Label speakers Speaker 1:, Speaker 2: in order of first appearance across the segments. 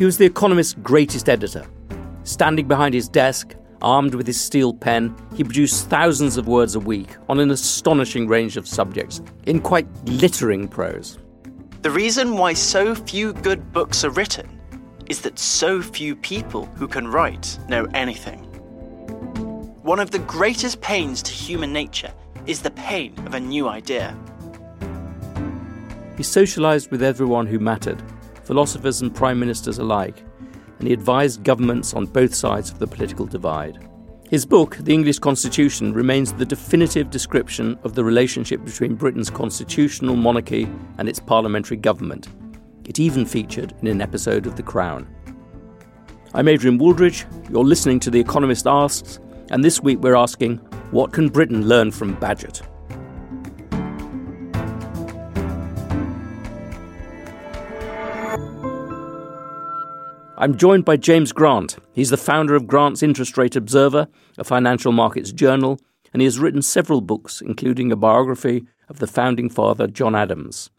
Speaker 1: He was The Economist's greatest editor. Standing behind his desk, armed with his steel pen, he produced thousands of words a week on an astonishing range of subjects, in quite glittering prose.
Speaker 2: The reason why so few good books are written is that so few people who can write know anything. One of the greatest pains to human nature is the pain of a new idea.
Speaker 1: He socialized with everyone who mattered, philosophers and prime ministers alike, and he advised governments on both sides of the political divide. His book, The English Constitution, remains the definitive description of the relationship between Britain's constitutional monarchy and its parliamentary government. It even featured in an episode of The Crown. I'm Adrian Wooldridge, you're listening to The Economist Asks, and this week we're asking what can Britain learn from Bagehot? I'm joined by James Grant. He's the founder of Grant's Interest Rate Observer, a financial markets journal, and he has written several books, including a biography of the founding father, John Adams.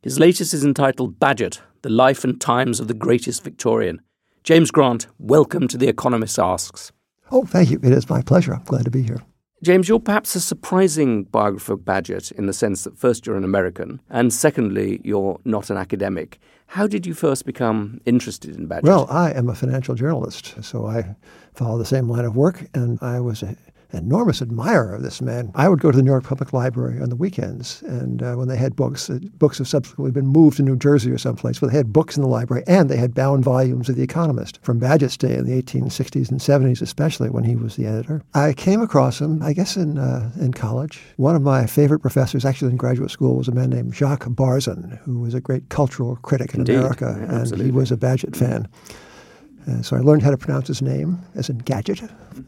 Speaker 1: His latest is entitled Bagehot The Life and Times of the Greatest Victorian. James Grant, welcome to The Economist Asks.
Speaker 3: Oh, thank you. It is my pleasure. I'm glad to be here.
Speaker 1: James, you're perhaps a surprising biographer of Bagehot in the sense that first you're an American, and secondly, you're not an academic. How did you first become interested in Bagehot?
Speaker 3: Well, I am a financial journalist, so I follow the same line of work, and I was a enormous admirer of this man. I would go to the New York Public Library on the weekends, and uh, when they had books, uh, books have subsequently been moved to New Jersey or someplace, but they had books in the library, and they had bound volumes of The Economist from Bagehot's day in the 1860s and 70s, especially when he was the editor. I came across him, I guess, in uh, in college. One of my favorite professors, actually in graduate school, was a man named Jacques Barzun, who was a great cultural critic in
Speaker 1: Indeed.
Speaker 3: America,
Speaker 1: Yeah,
Speaker 3: and he was a Bagehot fan. Uh, so I learned how to pronounce his name, as in Gadget,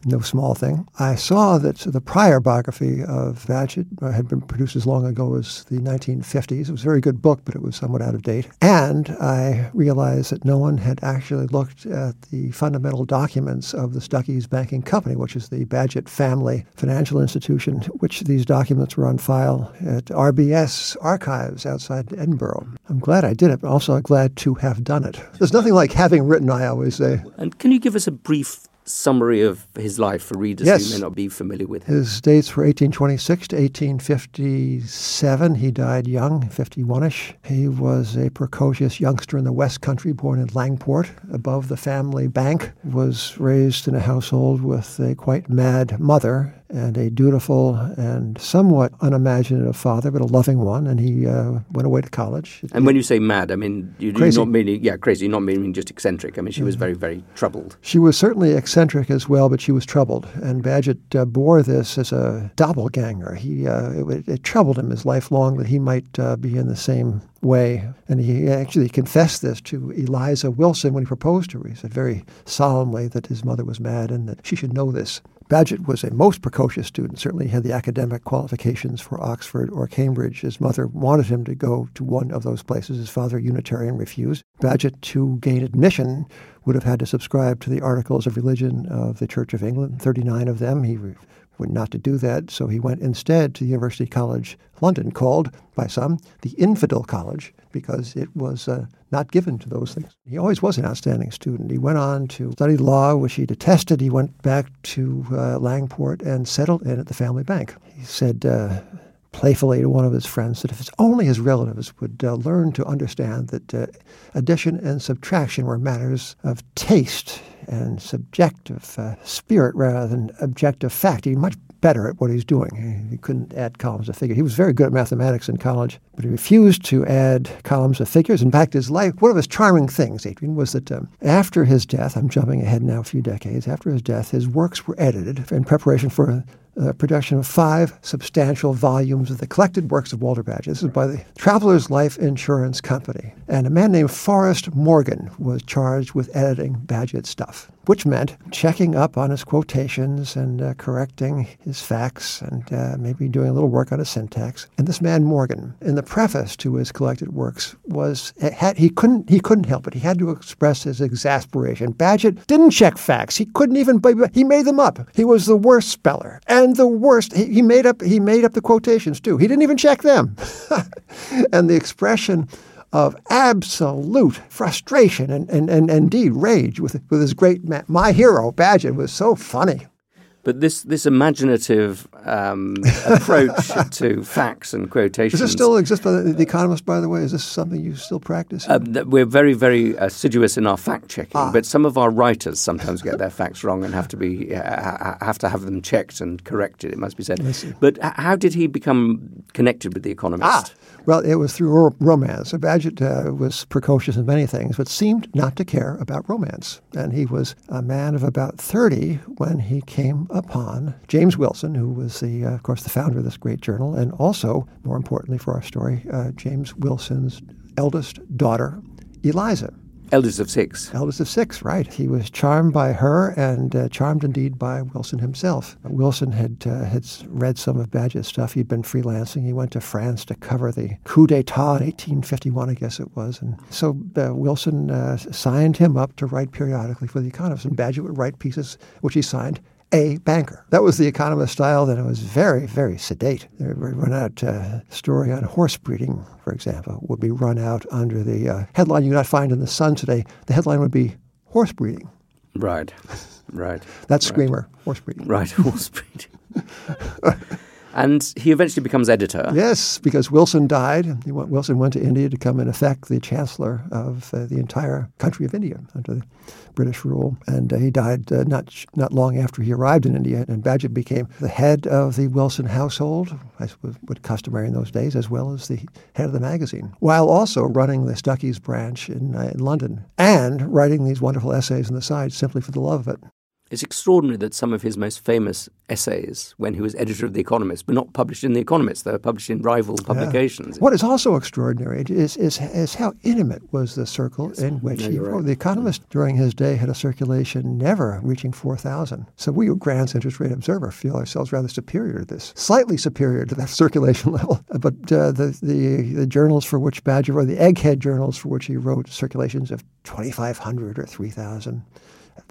Speaker 3: no small thing. I saw that the prior biography of Bagehot uh, had been produced as long ago as the 1950s. It was a very good book, but it was somewhat out of date. And I realized that no one had actually looked at the fundamental documents of the Stuckey's Banking Company, which is the Bagehot family financial institution, which these documents were on file at RBS archives outside Edinburgh. I'm glad I did it, but also glad to have done it. There's nothing like having written, I always say.
Speaker 1: And can you give us a brief summary of his life for readers
Speaker 3: Yes.
Speaker 1: who may not be familiar with him?
Speaker 3: His dates were 1826 to 1857. He died young, 51ish. He was a precocious youngster in the West Country, born in Langport, above the family bank. Was raised in a household with a quite mad mother and a dutiful and somewhat unimaginative father, but a loving one. And he uh, went away to college.
Speaker 1: And when you say mad, I mean you do
Speaker 3: Crazy.
Speaker 1: not meaning yeah crazy, you're not meaning just eccentric. I mean she was very very troubled.
Speaker 3: She was certainly eccentric as well, but she was troubled. And Bagehot uh, bore this as a doppelganger. He, uh, it, it troubled him his life long that he might uh, be in the same way. And he actually confessed this to Eliza Wilson when he proposed to her. He said very solemnly that his mother was mad and that she should know this. Bagehot was a most precocious student, certainly had the academic qualifications for Oxford or Cambridge. His mother wanted him to go to one of those places. His father, Unitarian, refused. Bagehot, to gain admission, would have had to subscribe to the Articles of Religion of the Church of England, 39 of them. He were not to do that, so he went instead to University College London, called by some the Infidel College, because it was uh, not given to those things. He always was an outstanding student. He went on to study law, which he detested. He went back to uh, Langport and settled in at the family bank. He said, uh, playfully to one of his friends that if it's only his relatives would uh, learn to understand that uh, addition and subtraction were matters of taste and subjective uh, spirit rather than objective fact, he'd be much better at what he's doing. He, he couldn't add columns of figures. He was very good at mathematics in college, but he refused to add columns of figures. In fact, his life, one of his charming things, Adrian, was that um, after his death, I'm jumping ahead now a few decades, after his death, his works were edited in preparation for the production of five substantial volumes of the collected works of Walter Bagehot. This is by the Travelers Life Insurance Company. And a man named Forrest Morgan was charged with editing Bagehot's stuff, which meant checking up on his quotations and uh, correcting his facts and uh, maybe doing a little work on his syntax. And this man Morgan, in the preface to his collected works, was had, he couldn't he couldn't help it. He had to express his exasperation. Bagehot didn't check facts. He couldn't even he made them up. He was the worst speller and the worst. He, he made up he made up the quotations too. He didn't even check them. and the expression of absolute frustration and, and, and, indeed rage with, with his great man, my hero, Bagehot, was so funny.
Speaker 1: But this this imaginative um, approach to facts and quotations.
Speaker 3: Does this still exist by the, the, Economist, by the way? Is this something you still practice? Uh,
Speaker 1: we're very, very assiduous in our fact checking, ah. but some of our writers sometimes get their facts wrong and have to be uh, have to have them checked and corrected. It must be said. But how did he become connected with the Economist?
Speaker 3: Ah. Well, it was through romance. Bagehot uh, was precocious in many things, but seemed not to care about romance. And he was a man of about 30 when he came upon James Wilson, who was, the, uh, of course, the founder of this great journal, and also, more importantly for our story, uh, James Wilson's eldest daughter, Eliza.
Speaker 1: Eldest of six.
Speaker 3: Eldest of six, right. He was charmed by her and uh, charmed indeed by Wilson himself. Wilson had uh, had read some of Bagehot's stuff. He'd been freelancing. He went to France to cover the coup d'etat in 1851, I guess it was. And so uh, Wilson uh, signed him up to write periodically for The Economist. And Bagehot would write pieces which he signed a banker. That was the economist style. Then it was very, very sedate. They would run out uh, story on horse breeding, for example, would be run out under the uh, headline you would not find in the Sun today. The headline would be horse breeding.
Speaker 1: Right, right.
Speaker 3: That's
Speaker 1: right.
Speaker 3: Screamer, horse breeding.
Speaker 1: Right, horse breeding. And he eventually becomes editor.
Speaker 3: Yes, because Wilson died. Went, Wilson went to India to come in effect the chancellor of uh, the entire country of India under the British rule. And uh, he died uh, not not long after he arrived in India. And Bagehot became the head of the Wilson household, as was customary in those days, as well as the head of the magazine, while also running the Stuckey's branch in, uh, in London and writing these wonderful essays on the side simply for the love of it.
Speaker 1: It's extraordinary that some of his most famous essays, when he was editor of The Economist, were not published in The Economist. They were published in rival publications.
Speaker 3: Yeah. What is also extraordinary is, is, is how intimate was the circle yes. in which no, he wrote. Right. The Economist during his day had a circulation never reaching 4,000. So we, Grant's Interest Rate Observer, feel ourselves rather superior to this, slightly superior to that circulation level. But uh, the, the, the journals for which Bagehot wrote, the egghead journals for which he wrote circulations of 2,500 or 3,000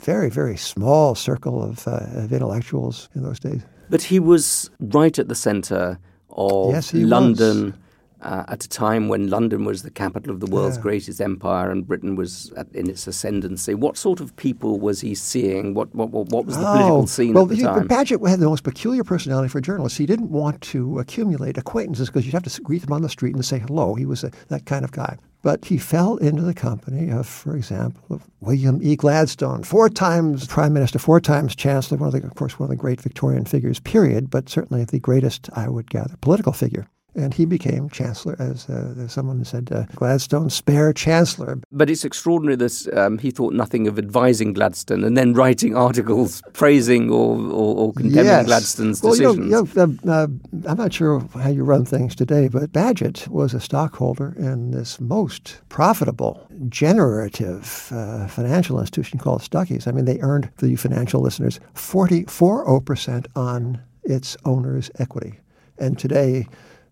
Speaker 3: very, very small circle of, uh, of intellectuals in those days.
Speaker 1: But he was right at the centre of
Speaker 3: yes,
Speaker 1: London uh, at a time when London was the capital of the world's
Speaker 3: yeah.
Speaker 1: greatest empire and Britain was at, in its ascendancy. What sort of people was he seeing? What what, what was the
Speaker 3: oh,
Speaker 1: political scene
Speaker 3: well,
Speaker 1: at the
Speaker 3: he,
Speaker 1: time?
Speaker 3: Bagehot had the most peculiar personality for a journalist. He didn't want to accumulate acquaintances because you'd have to greet them on the street and say hello. He was a, that kind of guy. But he fell into the company of, for example, of William E. Gladstone, four times prime minister, four times chancellor, one of the, of course, one of the great Victorian figures, period, but certainly the greatest, I would gather, political figure and he became chancellor, as, uh, someone said, uh, Gladstone spare chancellor.
Speaker 1: But it's extraordinary that um, he thought nothing of advising Gladstone and then writing articles praising or, or, or condemning
Speaker 3: yes.
Speaker 1: Gladstone's
Speaker 3: well,
Speaker 1: decisions.
Speaker 3: You know, you know, uh, I'm not sure how you run things today, but Bagehot was a stockholder in this most profitable, generative uh, financial institution called Stuckey's. I mean, they earned, for you financial listeners, 44% on its owner's equity. And today,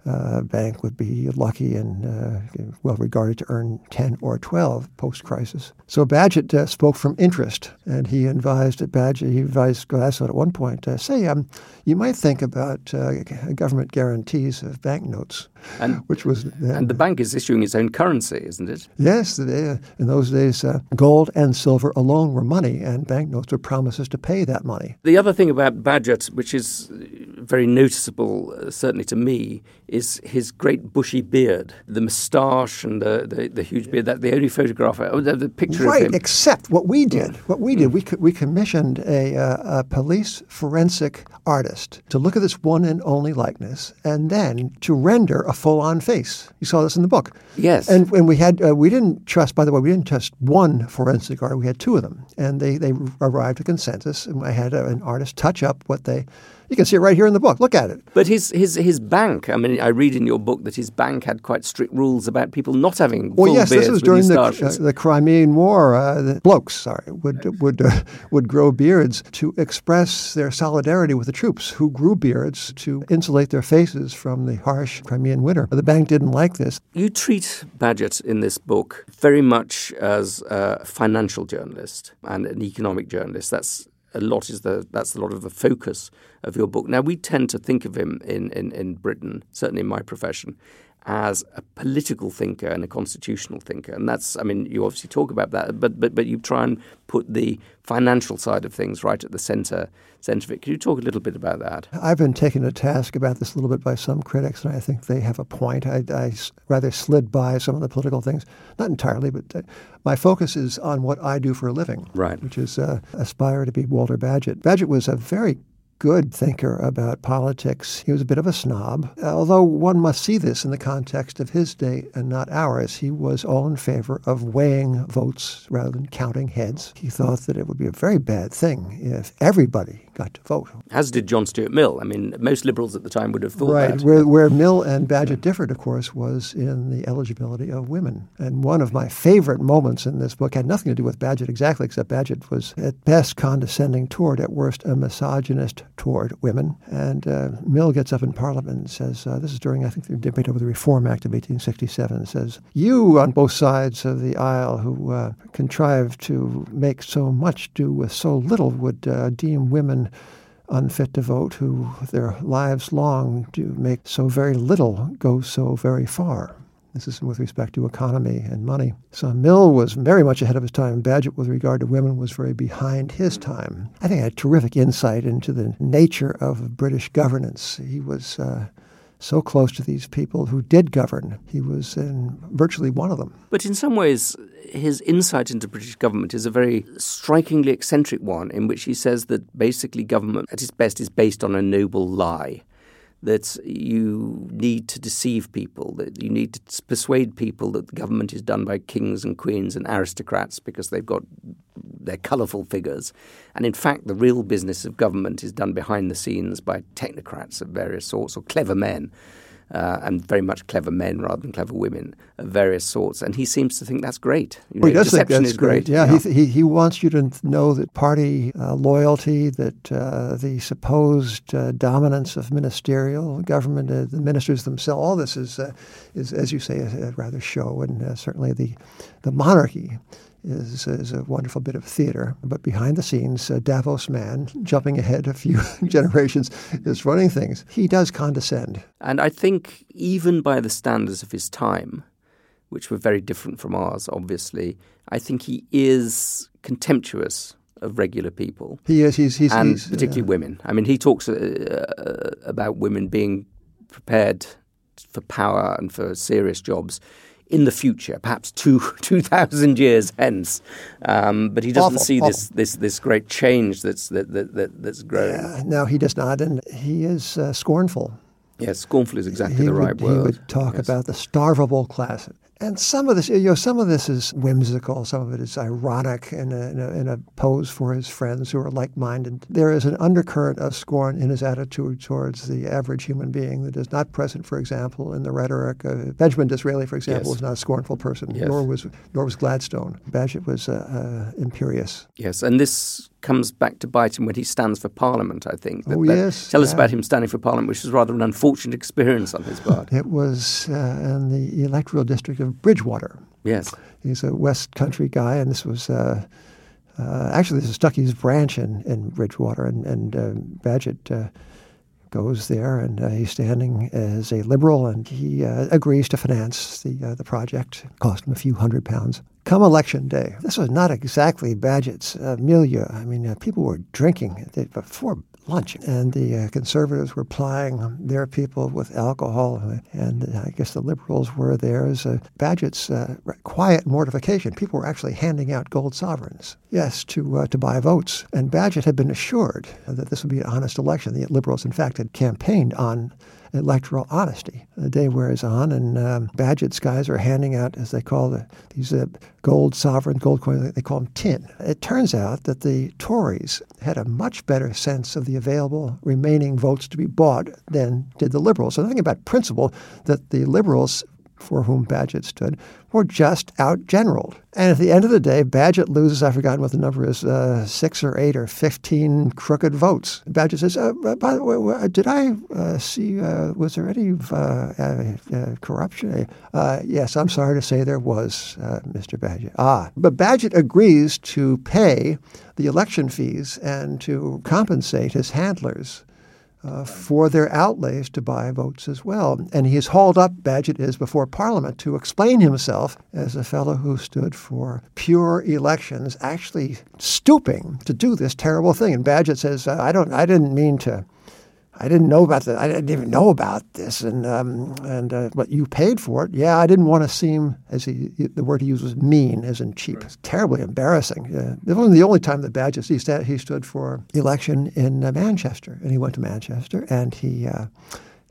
Speaker 3: uh, bank would be lucky and uh, well regarded to earn 10 or 12 post crisis. So Bagehot uh, spoke from interest, and he advised Bagehot, he advised Gladstone at one point, uh, say, um, you might think about uh, government guarantees of banknotes,
Speaker 1: and,
Speaker 3: which was.
Speaker 1: and the bank is issuing its own currency, isn't it?
Speaker 3: Yes. They, in those days, gold and silver alone were money, and banknotes were promises to pay that money.
Speaker 1: The other thing about Bagehot, which is very noticeable, certainly to me, is his great bushy beard, the moustache and the, the, the huge beard. That the only photograph, oh, the, the picture
Speaker 3: right,
Speaker 1: of him.
Speaker 3: Except what we did, what we did, mm. we we commissioned a, uh, a police forensic artist to look at this one and only likeness, and then to render a full-on face. You saw this in the book.
Speaker 1: Yes.
Speaker 3: And and we had uh, we didn't trust. By the way, we didn't trust one forensic artist. We had two of them, and they they arrived at consensus. And I had a, an artist touch up what they You can see it right here in the book. Look at it.
Speaker 1: But his his his bank. I mean, I read in your book that his bank had quite strict rules about people not having.
Speaker 3: Well, yes, this was during the, uh,
Speaker 1: the
Speaker 3: Crimean War. Uh, the blokes, sorry, would would uh, would grow beards to express their solidarity with the troops, who grew beards to insulate their faces from the harsh Crimean winter. The bank didn't like this.
Speaker 1: You treat Bagehot in this book very much as a financial journalist and an economic journalist. That's a lot is the that's a lot of the focus of your book. Now we tend to think of him in, in, in Britain, certainly in my profession, as a political thinker and a constitutional thinker. And that's, I mean, you obviously talk about that, but but but you try and put the financial side of things right at the center center of it. Could you talk a little bit about that?
Speaker 3: I've been taken to task about this a little bit by some critics, and I think they have a point. I, I rather slid by some of the political things, not entirely, but uh, my focus is on what I do for a living,
Speaker 1: right?
Speaker 3: Which is uh, aspire to be Walter Bagehot. Bagehot was a very good thinker about politics. He was a bit of a snob, although one must see this in the context of his day and not ours. He was all in favor of weighing votes rather than counting heads. He thought that it would be a very bad thing if everybody got to vote.
Speaker 1: As did John Stuart Mill. I mean, most liberals at the time would have thought
Speaker 3: right.
Speaker 1: that.
Speaker 3: Where, where Mill and Bagehot differed, of course, was in the eligibility of women. And one of my favorite moments in this book had nothing to do with Bagehot exactly, except Bagehot was at best condescending toward, at worst, a misogynist toward women. And uh, Mill gets up in Parliament and says, uh, this is during, I think, the debate over the Reform Act of 1867, and says, You on both sides of the aisle who uh, contrived to make so much do with so little would uh, deem women unfit to vote, who their lives long do make so very little go so very far. This is with respect to economy and money. So Mill was very much ahead of his time. Bagehot, with regard to women, was very behind his time. I think I had terrific insight into the nature of British governance. He was uh, so close to these people who did govern. He was in virtually one of them.
Speaker 1: But in some ways, his insight into British government is a very strikingly eccentric one, in which he says that basically government at its best is based on a noble lie that you need to deceive people, that you need to persuade people that the government is done by kings and queens and aristocrats because they've got their colourful figures. And in fact, the real business of government is done behind the scenes by technocrats of various sorts or clever men uh, and very much clever men rather than clever women of various sorts. And he seems to think that's great.
Speaker 3: You know, he does
Speaker 1: think
Speaker 3: that's
Speaker 1: is great.
Speaker 3: Yeah, yeah. He, he, he, wants you to know that party uh, loyalty, that uh, the supposed uh, dominance of ministerial government, uh, the ministers themselves, all this is, uh, is as you say, a, a rather show. And certainly the, the monarchy is, is a wonderful bit of theater. But behind the scenes, uh, Davos man, jumping ahead a few generations, is running things. He does condescend.
Speaker 1: And I think, even by the standards of his time, which were very different from ours, obviously, I think he is contemptuous of regular people.
Speaker 3: He is. He's, he's
Speaker 1: and
Speaker 3: he's,
Speaker 1: particularly uh, women. I mean, he talks uh, uh, about women being prepared for power and for serious jobs in the future, perhaps two two thousand years hence. Um, but he doesn't
Speaker 3: awful,
Speaker 1: see
Speaker 3: awful.
Speaker 1: this this this great change that's that, that, that that's growing.
Speaker 3: Yeah, no, he does not, and he is uh, scornful.
Speaker 1: Yes, scornful is exactly
Speaker 3: he
Speaker 1: the
Speaker 3: would,
Speaker 1: right word.
Speaker 3: He would talk
Speaker 1: yes.
Speaker 3: about the starvable class. And some of this, you know, some of this is whimsical. Some of it is ironic in a, in a, in a pose for his friends who are like-minded. There is an undercurrent of scorn in his attitude towards the average human being that is not present, for example, in the rhetoric. Of, Benjamin Disraeli, for example,
Speaker 1: yes.
Speaker 3: was not a scornful person.
Speaker 1: Yes.
Speaker 3: Nor was nor was Gladstone. Bagehot was uh, uh, imperious.
Speaker 1: Yes, and this comes back to bite him when he stands for Parliament, I think.
Speaker 3: That, oh, yes.
Speaker 1: Tell us
Speaker 3: yeah.
Speaker 1: about him standing for Parliament, which was rather an unfortunate experience on his part.
Speaker 3: it was uh, in the electoral district of Bridgwater.
Speaker 1: Yes.
Speaker 3: He's a West Country guy, and this was uh, uh, actually this is Stuckey's branch in, in Bridgwater, and, and uh, Bagehot goes there, and uh, he's standing as a liberal, and he uh, agrees to finance the uh, the project. Cost him a few hundred pounds. Come election day, this was not exactly Bagehot's milieu. I mean, people were drinking before lunch, and the uh, conservatives were plying their people with alcohol, and uh, I guess the liberals were there as uh, Bagehot's quiet mortification. People were actually handing out gold sovereigns, yes, to to buy votes, and Bagehot had been assured that this would be an honest election. The liberals, in fact, had campaigned on electoral honesty. The day wears on, and um, Bagehot's guys are handing out, as they call it, these uh, gold sovereign, gold coins, they call them tin. It turns out that the Tories had a much better sense of the available remaining votes to be bought than did the Liberals. So the thing about principle that the Liberals for whom Bagehot stood, were just outgeneraled. And at the end of the day, Bagehot loses, I've forgotten what the number is, uh, six or eight or 15 crooked votes. Bagehot says, uh, by the way, did I uh, see, uh, was there any uh, uh, corruption? yes, I'm sorry to say there was, Mr. Bagehot. Ah, but Bagehot agrees to pay the election fees and to compensate his handlers uh, for their outlays to buy votes as well. And he is hauled up, Bagehot is, before Parliament to explain himself as a fellow who stood for pure elections, actually stooping to do this terrible thing. And Bagehot says, I don't, I didn't mean to I didn't know about that. I didn't even know about this, and um, and uh, but you paid for it. Yeah, I didn't want to seem as he the word he used was mean, as in cheap. Right. Terribly embarrassing. Uh, it wasn't the only time that Badges he, he stood for election in uh, Manchester, and he went to Manchester, and he uh,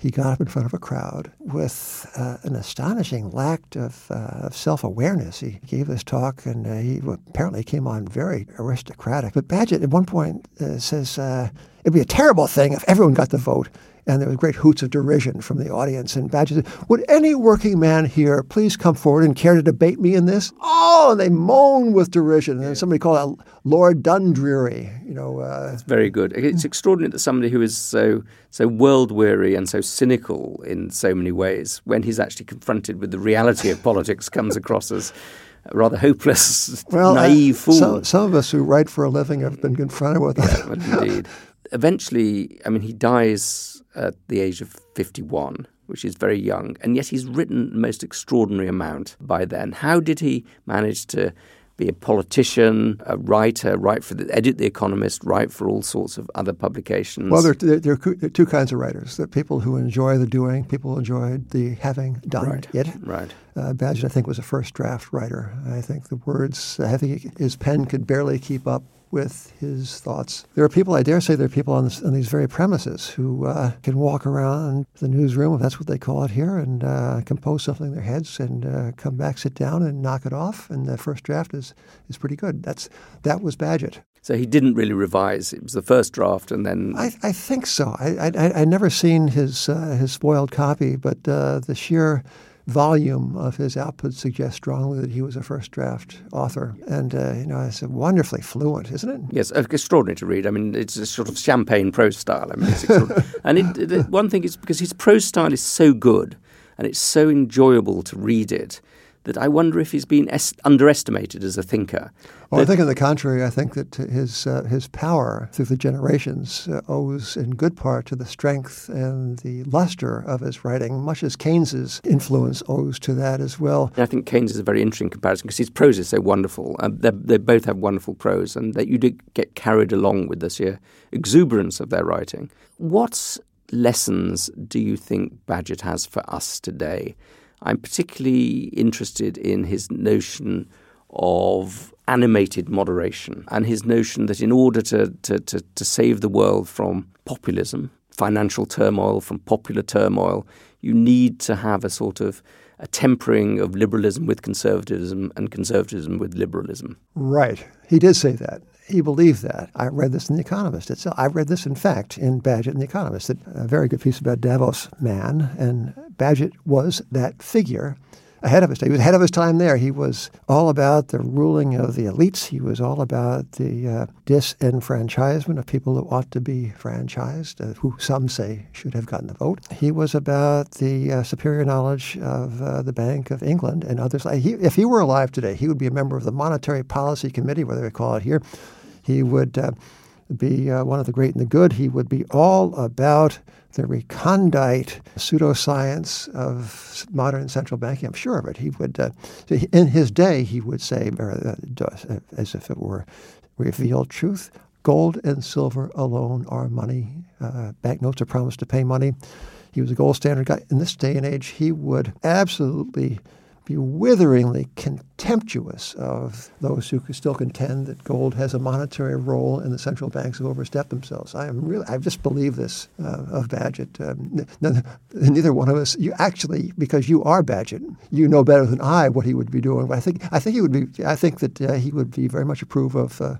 Speaker 3: he got up in front of a crowd with uh, an astonishing lack of, uh, of self awareness. He gave this talk, and uh, he apparently came on very aristocratic. But Bagehot at one point uh, says uh, it'd be a terrible thing if everyone got the vote and there were great hoots of derision from the audience. And Bagehot said, Would any working man here please come forward and care to debate me in this? Oh, and they moan with derision. And then somebody called it Lord Dundreary. You know, uh,
Speaker 1: it's very good. It's extraordinary that somebody who is so so world weary and so cynical in so many ways, when he's actually confronted with the reality of politics, comes across as a rather hopeless,
Speaker 3: well,
Speaker 1: naive fool.
Speaker 3: Some, some, of us who write for a living have been confronted with that.
Speaker 1: Yeah, indeed. Eventually, I mean, he dies at the age of 51, which is very young, and yet he's written the most extraordinary amount by then. How did he manage to be a politician, a writer, write for the edit the Economist, write for all sorts of other publications.
Speaker 3: Well, there, there, there, are two kinds of writers: there are people who enjoy the doing, people who enjoy the having done
Speaker 1: right.
Speaker 3: it.
Speaker 1: Right.
Speaker 3: Uh, Bagehot, I think, was a first draft writer. I think the words, I think his pen could barely keep up with his thoughts. There are people, I dare say, there are people on, this, on these very premises who uh, can walk around the newsroom, if that's what they call it here, and uh, compose something in their heads and uh, come back, sit down, and knock it off. And the first draft is, is pretty good. That's That was Bagehot.
Speaker 1: So he didn't really revise. It was the first draft, and then
Speaker 3: I, I think so. I I I never seen his uh, his spoiled copy, but uh, the sheer volume of his output suggests strongly that he was a first draft author. And, uh, you know, it's wonderfully fluent, isn't it?
Speaker 1: Yes, extraordinary to read. I mean, it's a sort of champagne prose style. I mean, it's and it, it, one thing is because his prose style is so good and it's so enjoyable to read it that I wonder if he's been es- underestimated as a thinker.
Speaker 3: Well, I think on the contrary, I think that his uh, his power through the generations uh, owes in good part to the strength and the luster of his writing, much as Keynes's influence owes to that as well.
Speaker 1: I think Keynes is a very interesting comparison because his prose is so wonderful. Um, they both have wonderful prose, and that you do get carried along with this sheer exuberance of their writing. What lessons do you think Bagehot has for us today? I'm particularly interested in his notion of animated moderation and his notion that in order to, to, to, to, save the world from populism, financial turmoil, from popular turmoil, you need to have a sort of a tempering of liberalism with conservatism and conservatism with liberalism.
Speaker 3: Right. He did say that. He believed that. I read this in The Economist itself. I read this, in fact, in Bagehot in The Economist, a very good piece about Davos man. And Bagehot was that figure ahead of his time. He was ahead of his time there. He was all about the ruling of the elites. He was all about the uh, disenfranchisement of people who ought to be franchised, uh, who some say should have gotten the vote. He was about the uh, superior knowledge of uh, the Bank of England and others. He, if he were alive today, he would be a member of the Monetary Policy Committee, whether they call it here. He would uh, be uh, one of the great and the good. He would be all about the recondite pseudoscience of modern central banking. I'm sure of it. He would, uh, in his day, he would say, uh, as if it were revealed truth, gold and silver alone are money. Uh, banknotes are promised to pay money. He was a gold standard guy. In this day and age, he would absolutely be witheringly contemptuous of those who still contend that gold has a monetary role and the central banks have overstepped themselves. I am really, I just believe this uh, of Bagehot. Um, neither one of us, you actually, because you are Bagehot, you know better than I what he would be doing. But I think, I think he would be, I think that uh, he would be very much approve of. Uh,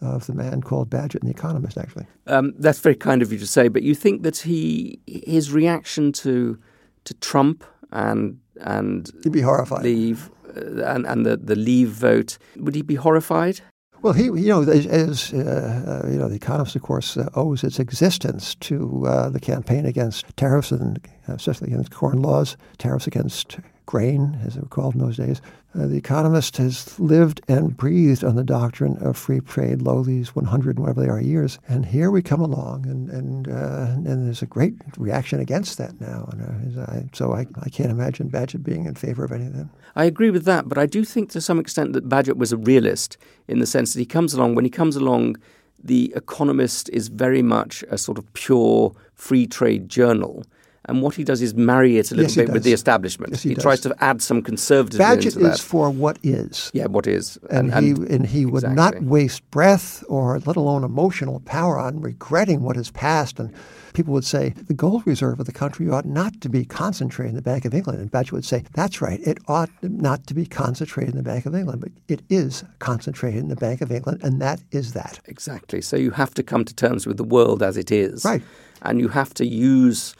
Speaker 3: of the man called Bagehot in The Economist, actually.
Speaker 1: Um, that's very kind of you to say, but you think that he his reaction to to Trump and and
Speaker 3: he'd be horrified.
Speaker 1: Leave uh, and and the the leave vote. Would he be horrified?
Speaker 3: Well, he, you know, as uh, uh, you know, the Economist, of course, uh, owes its existence to uh, the campaign against tariffs and uh, especially against corn laws, tariffs against grain, as they were called in those days. Uh, the Economist has lived and breathed on the doctrine of free trade, lo, these 100 whatever they are years. And here we come along, and and uh, and there's a great reaction against that now. And, uh, so I, I can't imagine Bagehot being in favor of any of that.
Speaker 1: I agree with that, but I do think to some extent that Bagehot was a realist in the sense that he comes along, when he comes along, The Economist is very much a sort of pure free trade journal and what he does is marry it a little
Speaker 3: yes,
Speaker 1: bit with the establishment.
Speaker 3: Yes, he,
Speaker 1: he tries to add some conservatism
Speaker 3: Bagehot
Speaker 1: into that.
Speaker 3: is for what is.
Speaker 1: Yeah, what is.
Speaker 3: And, and he and he would
Speaker 1: exactly.
Speaker 3: not waste breath or let alone emotional power on regretting what has passed. And people would say the gold reserve of the country ought not to be concentrated in the Bank of England. And Bagehot would say that's right, it ought not to be concentrated in the Bank of England, but it is concentrated in the Bank of England, and that is that.
Speaker 1: Exactly. So you have to come to terms with the world as it is,
Speaker 3: right?
Speaker 1: And you have to use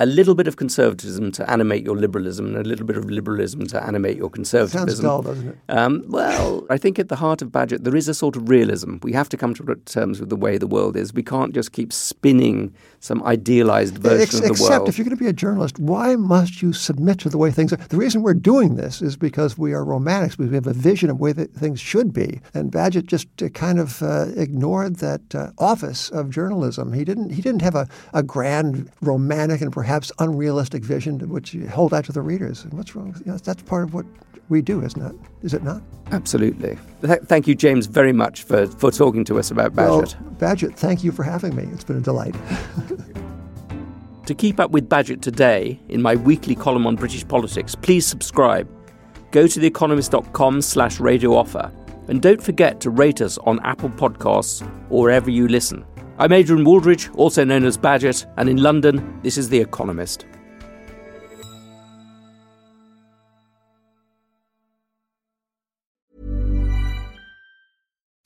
Speaker 1: a little bit of conservatism to animate your liberalism and a little bit of liberalism to animate your conservatism.
Speaker 3: Sounds dull, doesn't it?
Speaker 1: Um, well, I think at the heart of Bagehot there is a sort of realism. We have to come to terms with the way the world is. We can't just keep spinning some idealized version
Speaker 3: Ex-
Speaker 1: of the
Speaker 3: except
Speaker 1: world.
Speaker 3: if you're going to be a journalist, why must you submit to the way things are? The reason we're doing this is because we are romantics, because we have a vision of the way that things should be. And Bagehot just uh, kind of uh, ignored that uh, office of journalism. He didn't. He didn't have a, a grand, romantic, and perhaps unrealistic vision which you hold out to the readers. And what's wrong? You know, that's part of what we do, isn't it? Is it not?
Speaker 1: Absolutely. Th- thank you, James, very much for, for talking to us about Bagehot.
Speaker 3: Well, Bagehot, thank you for having me. It's been a delight.
Speaker 1: to keep up with Bagehot today in my weekly column on British politics, please subscribe. Go to theeconomist.com slash radio offer. And don't forget to rate us on Apple Podcasts or wherever you listen. I'm Adrian Wooldridge, also known as Bagehot, and in London, this is The Economist.